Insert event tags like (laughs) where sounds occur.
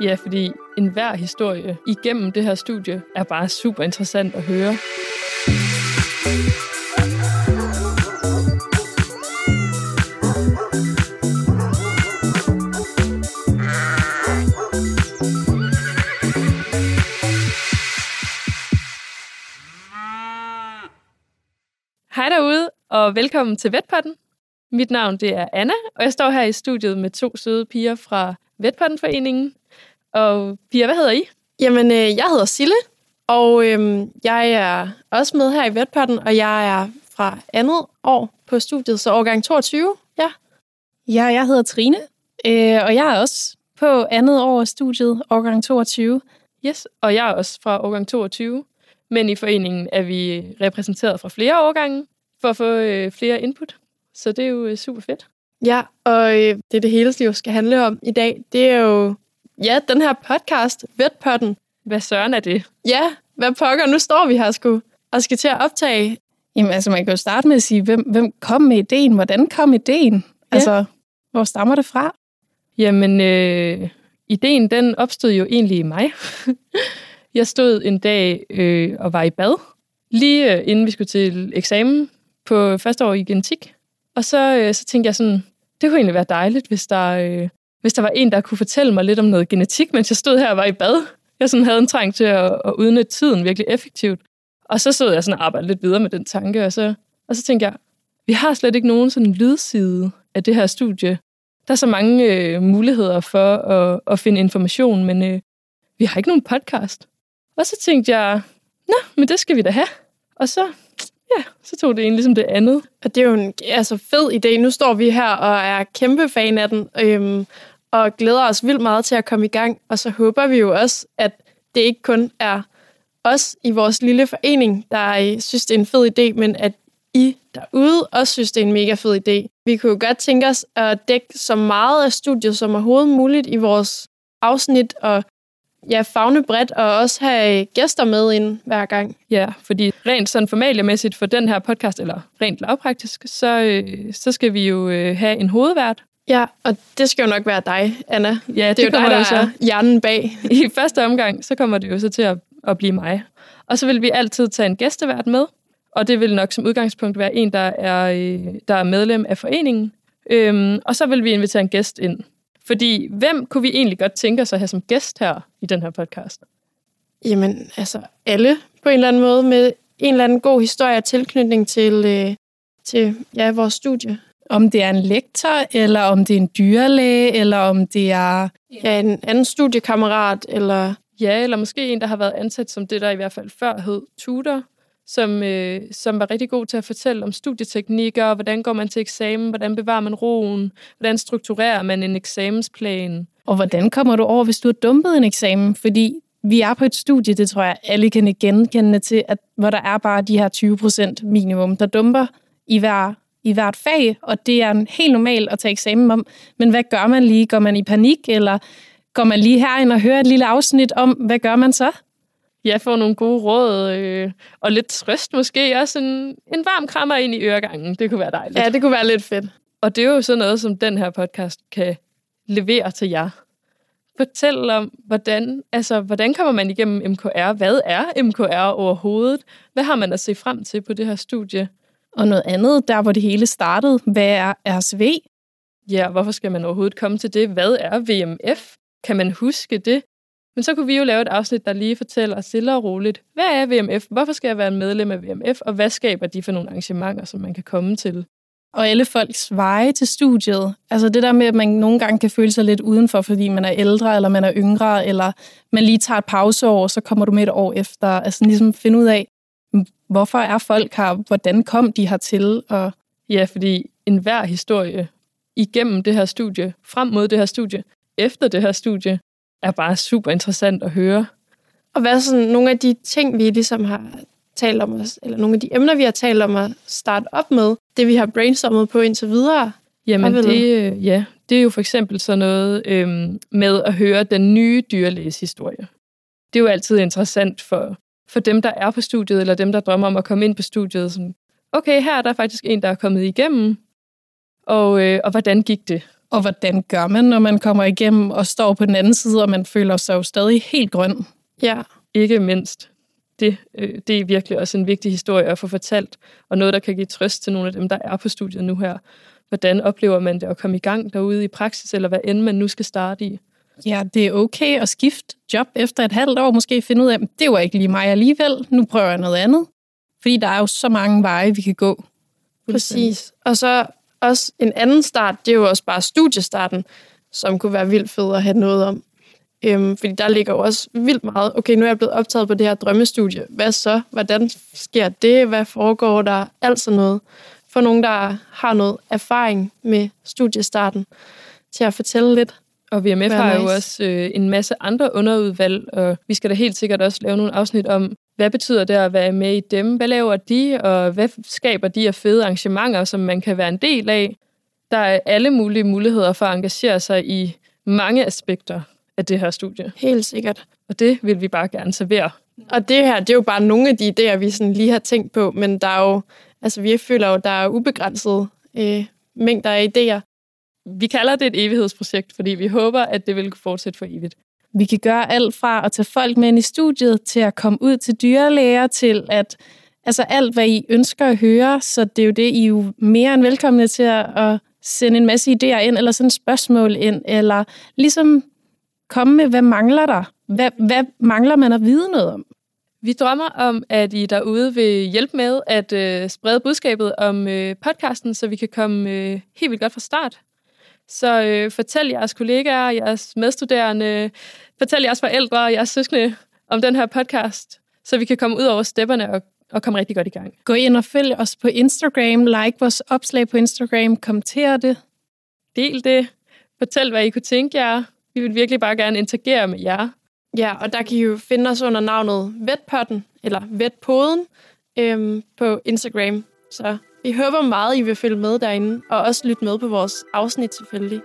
Ja, fordi enhver historie igennem det her studie er bare super interessant at høre. Hej derude, og velkommen til Vetpotten. Mit navn det er Anna, og jeg står her i studiet med to søde piger fra Vetpottenforeningen. Og piger, hvad hedder I? Jamen, øh, jeg hedder Sille, og øh, jeg er også med her i Vetpotten, og jeg er fra andet år på studiet, så årgang 22. Ja. Ja, jeg hedder Trine, øh, og jeg er også på andet år af studiet, årgang 22. Yes, og jeg er også fra årgang 22. Men i foreningen er vi repræsenteret fra flere årgange for at få øh, flere input. Så det er jo øh, super fedt. Ja, og øh, det, det hele liv skal handle om i dag, det er jo ja, den her podcast, Vetpotten. Hvad søren er det? Ja, hvad pokker, nu står vi her sgu og skal til at optage. Jamen altså, man kan jo starte med at sige, hvem, hvem kom med ideen? Hvordan kom ideen? Ja. Altså, hvor stammer det fra? Jamen, øh, ideen den opstod jo egentlig i mig. (laughs) jeg stod en dag øh, og var i bad, lige øh, inden vi skulle til eksamen på første år i genetik. Og så, øh, så tænkte jeg sådan, det kunne egentlig være dejligt, hvis der, øh, hvis der var en, der kunne fortælle mig lidt om noget genetik, mens jeg stod her og var i bad. Jeg sådan havde en trang til at, at udnytte tiden virkelig effektivt. Og så stod jeg sådan og arbejdede lidt videre med den tanke, og så, og så tænkte jeg, vi har slet ikke nogen sådan lydside af det her studie. Der er så mange øh, muligheder for at, at finde information, men øh, vi har ikke nogen podcast. Og så tænkte jeg, nå, men det skal vi da have. Og så, ja, så tog det egentlig som det andet. Og det er jo en altså, fed idé. Nu står vi her og er kæmpe fan af den, øhm, og glæder os vildt meget til at komme i gang. Og så håber vi jo også, at det ikke kun er os i vores lille forening, der øh, synes, det er en fed idé, men at I derude også synes, det er en mega fed idé. Vi kunne jo godt tænke os at dække så meget af studiet som overhovedet muligt i vores afsnit, og ja, fagne bredt og også have øh, gæster med ind hver gang. Ja, fordi rent sådan formaliemæssigt for den her podcast, eller rent lavpraktisk, så, øh, så skal vi jo øh, have en hovedvært. Ja, og det skal jo nok være dig, Anna. Ja, det, det er jo dig, der så. er hjernen bag. I første omgang, så kommer det jo så til at, at blive mig. Og så vil vi altid tage en gæstevært med, og det vil nok som udgangspunkt være en, der er, øh, der er medlem af foreningen. Øhm, og så vil vi invitere en gæst ind. Fordi hvem kunne vi egentlig godt tænke os at have som gæst her i den her podcast? Jamen, altså alle på en eller anden måde med en eller anden god historie og tilknytning til, øh, til ja, vores studie. Om det er en lektor, eller om det er en dyrlæge, eller om det er ja, en anden studiekammerat, eller... Ja, eller måske en, der har været ansat som det, der i hvert fald før hed tutor, som, øh, som var rigtig god til at fortælle om studieteknikker, hvordan går man til eksamen, hvordan bevarer man roen, hvordan strukturerer man en eksamensplan. Og hvordan kommer du over, hvis du har dumpet en eksamen? Fordi vi er på et studie, det tror jeg, alle kan genkende til, at, hvor der er bare de her 20 procent minimum, der dumper i, hver, i hvert fag, og det er helt normalt at tage eksamen om. Men hvad gør man lige? Går man i panik, eller går man lige herind og hører et lille afsnit om, hvad gør man så? ja, få nogle gode råd, øh, og lidt trøst måske, også en, en varm krammer ind i øregangen. Det kunne være dejligt. Ja, det kunne være lidt fedt. Og det er jo sådan noget, som den her podcast kan levere til jer. Fortæl om, hvordan, altså, hvordan kommer man igennem MKR? Hvad er MKR overhovedet? Hvad har man at se frem til på det her studie? Og noget andet, der hvor det hele startede, hvad er RSV? Ja, hvorfor skal man overhovedet komme til det? Hvad er VMF? Kan man huske det? Men så kunne vi jo lave et afsnit, der lige fortæller stille og roligt, hvad er VMF? Hvorfor skal jeg være en medlem af VMF? Og hvad skaber de for nogle arrangementer, som man kan komme til? Og alle folks veje til studiet. Altså det der med, at man nogle gange kan føle sig lidt udenfor, fordi man er ældre, eller man er yngre, eller man lige tager et pauseår, så kommer du med et år efter. Altså ligesom finde ud af, hvorfor er folk her? Hvordan kom de her til? Og... Ja, fordi enhver historie igennem det her studie, frem mod det her studie, efter det her studie, er bare super interessant at høre. Og hvad er sådan nogle af de ting, vi ligesom har talt om, os, eller nogle af de emner, vi har talt om at starte op med, det vi har brainstormet på indtil videre? Jamen, det, ja, det er jo for eksempel sådan noget øhm, med at høre den nye dyrlæges historie. Det er jo altid interessant for, for dem, der er på studiet, eller dem, der drømmer om at komme ind på studiet. Sådan, okay, her er der faktisk en, der er kommet igennem, og, øh, og hvordan gik det? Og hvordan gør man, når man kommer igennem og står på den anden side, og man føler sig jo stadig helt grøn? Ja. Ikke mindst. Det, øh, det er virkelig også en vigtig historie at få fortalt, og noget, der kan give trøst til nogle af dem, der er på studiet nu her. Hvordan oplever man det at komme i gang derude i praksis, eller hvad end man nu skal starte i? Ja, det er okay at skifte job efter et halvt år, måske finde ud af, at det var ikke lige mig alligevel, nu prøver jeg noget andet. Fordi der er jo så mange veje, vi kan gå. Præcis. Og så også en anden start, det er jo også bare studiestarten, som kunne være vildt fed at have noget om. Øhm, fordi der ligger jo også vildt meget, okay, nu er jeg blevet optaget på det her drømmestudie. Hvad så? Hvordan sker det? Hvad foregår der? Alt sådan noget. For nogen, der har noget erfaring med studiestarten, til at fortælle lidt. Og VMF Være har jo også øh, en masse andre underudvalg, og vi skal da helt sikkert også lave nogle afsnit om, hvad betyder det at være med i dem? Hvad laver de, og hvad skaber de af fede arrangementer, som man kan være en del af? Der er alle mulige muligheder for at engagere sig i mange aspekter af det her studie, Helt sikkert. og det vil vi bare gerne servere. Og det her, det er jo bare nogle af de idéer, vi sådan lige har tænkt på, men der er jo, altså vi føler jo, der er ubegrænsede øh, mængder af idéer. Vi kalder det et evighedsprojekt, fordi vi håber, at det vil kunne fortsætte for evigt. Vi kan gøre alt fra at tage folk med ind i studiet, til at komme ud til dyrlæger, til at altså alt, hvad I ønsker at høre. Så det er jo det, I er jo mere end velkomne til at, sende en masse idéer ind, eller sådan spørgsmål ind, eller ligesom komme med, hvad mangler der? Hvad, hvad mangler man at vide noget om? Vi drømmer om, at I derude vil hjælpe med at øh, sprede budskabet om øh, podcasten, så vi kan komme øh, helt vildt godt fra start. Så øh, fortæl jeres kollegaer, jeres medstuderende, fortæl jeres forældre og jeres søskende om den her podcast, så vi kan komme ud over stepperne og, og komme rigtig godt i gang. Gå ind og følg os på Instagram, like vores opslag på Instagram, kommenter det. Del det. Fortæl, hvad I kunne tænke jer. Vi vil virkelig bare gerne interagere med jer. Ja, og der kan I jo finde os under navnet Vetpotten, eller Vetpoden, øhm, på Instagram. Så vi håber meget, I vil følge med derinde, og også lytte med på vores afsnit selvfølgelig.